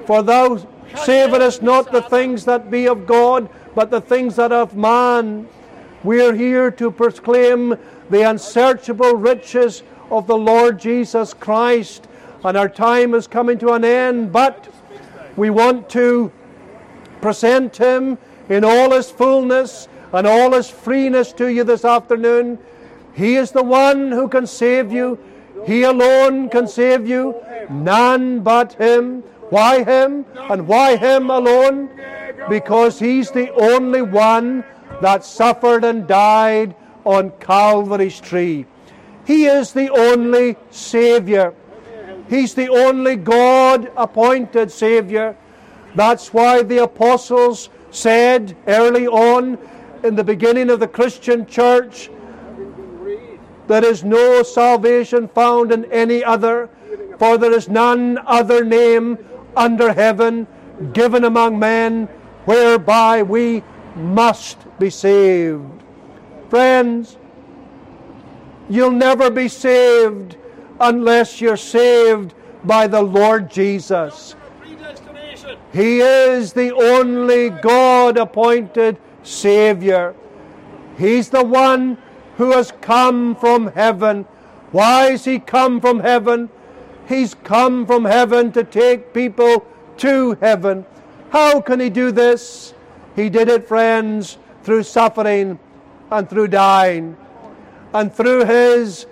for thou savourest not the things that be of God, but the things that of man. We're here to proclaim the unsearchable riches of the Lord Jesus Christ, and our time is coming to an end, but we want to present him in all his fullness and all his freeness to you this afternoon. He is the one who can save you. He alone can save you. None but him. Why him? And why him alone? Because he's the only one that suffered and died on Calvary's tree. He is the only Savior. He's the only God appointed Savior. That's why the apostles said early on in the beginning of the Christian church there is no salvation found in any other, for there is none other name under heaven given among men whereby we must be saved. Friends, you'll never be saved unless you're saved by the Lord Jesus. He is the only God appointed Savior. He's the one who has come from heaven. Why has He come from heaven? He's come from heaven to take people to heaven. How can He do this? He did it, friends, through suffering and through dying. And through His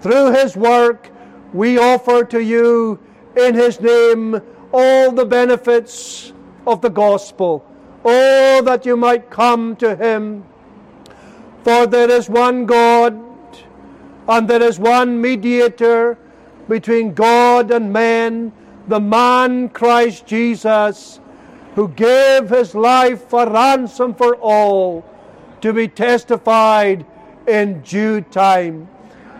through His work, we offer to you in His name all the benefits of the gospel. Oh, that you might come to him. For there is one God, and there is one mediator between God and man, the man Christ Jesus, who gave his life a ransom for all, to be testified in due time.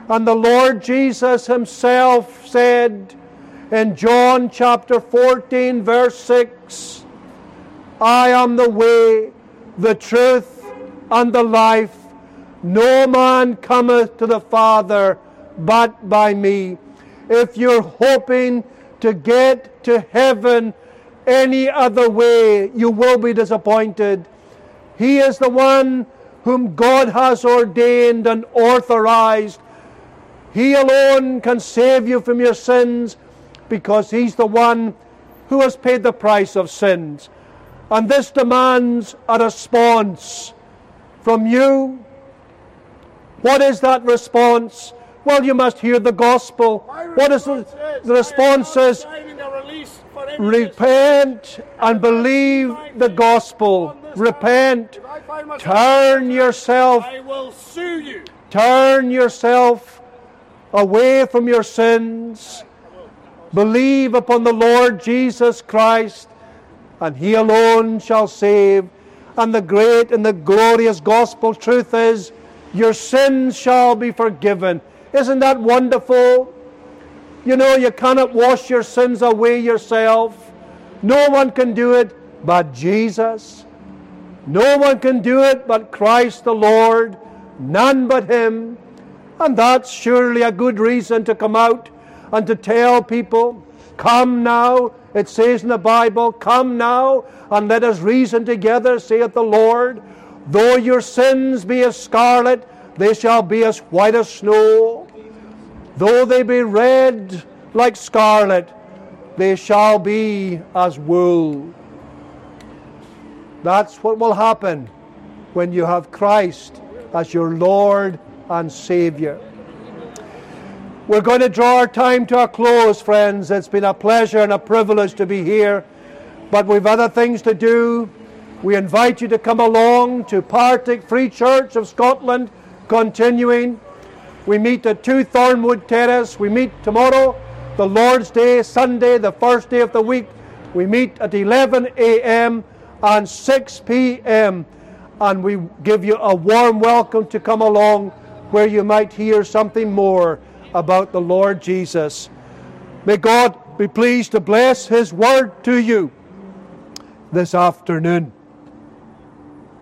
And the Lord Jesus himself said in John chapter 14, verse 6, I am the way, the truth, and the life. No man cometh to the Father but by me. If you're hoping to get to heaven any other way, you will be disappointed. He is the one whom God has ordained and authorized. He alone can save you from your sins because He's the one who has paid the price of sins. And this demands a response from you. What is that response? Well, you must hear the gospel. What is the, the response? Is repent and believe the gospel. Repent. Turn yourself. I will sue you. Turn yourself away from your sins. Believe upon the Lord Jesus Christ, and He alone shall save. And the great and the glorious gospel truth is your sins shall be forgiven. Isn't that wonderful? You know, you cannot wash your sins away yourself. No one can do it but Jesus. No one can do it but Christ the Lord. None but Him. And that's surely a good reason to come out and to tell people, Come now. It says in the Bible, Come now and let us reason together, saith the Lord. Though your sins be as scarlet, they shall be as white as snow. Though they be red like scarlet, they shall be as wool. That's what will happen when you have Christ as your Lord and Savior. We're going to draw our time to a close, friends. It's been a pleasure and a privilege to be here, but we've other things to do. We invite you to come along to Partick Free Church of Scotland, continuing. We meet at 2 Thornwood Terrace. We meet tomorrow, the Lord's Day, Sunday, the first day of the week. We meet at 11 a.m. and 6 p.m. And we give you a warm welcome to come along where you might hear something more about the Lord Jesus. May God be pleased to bless His word to you this afternoon.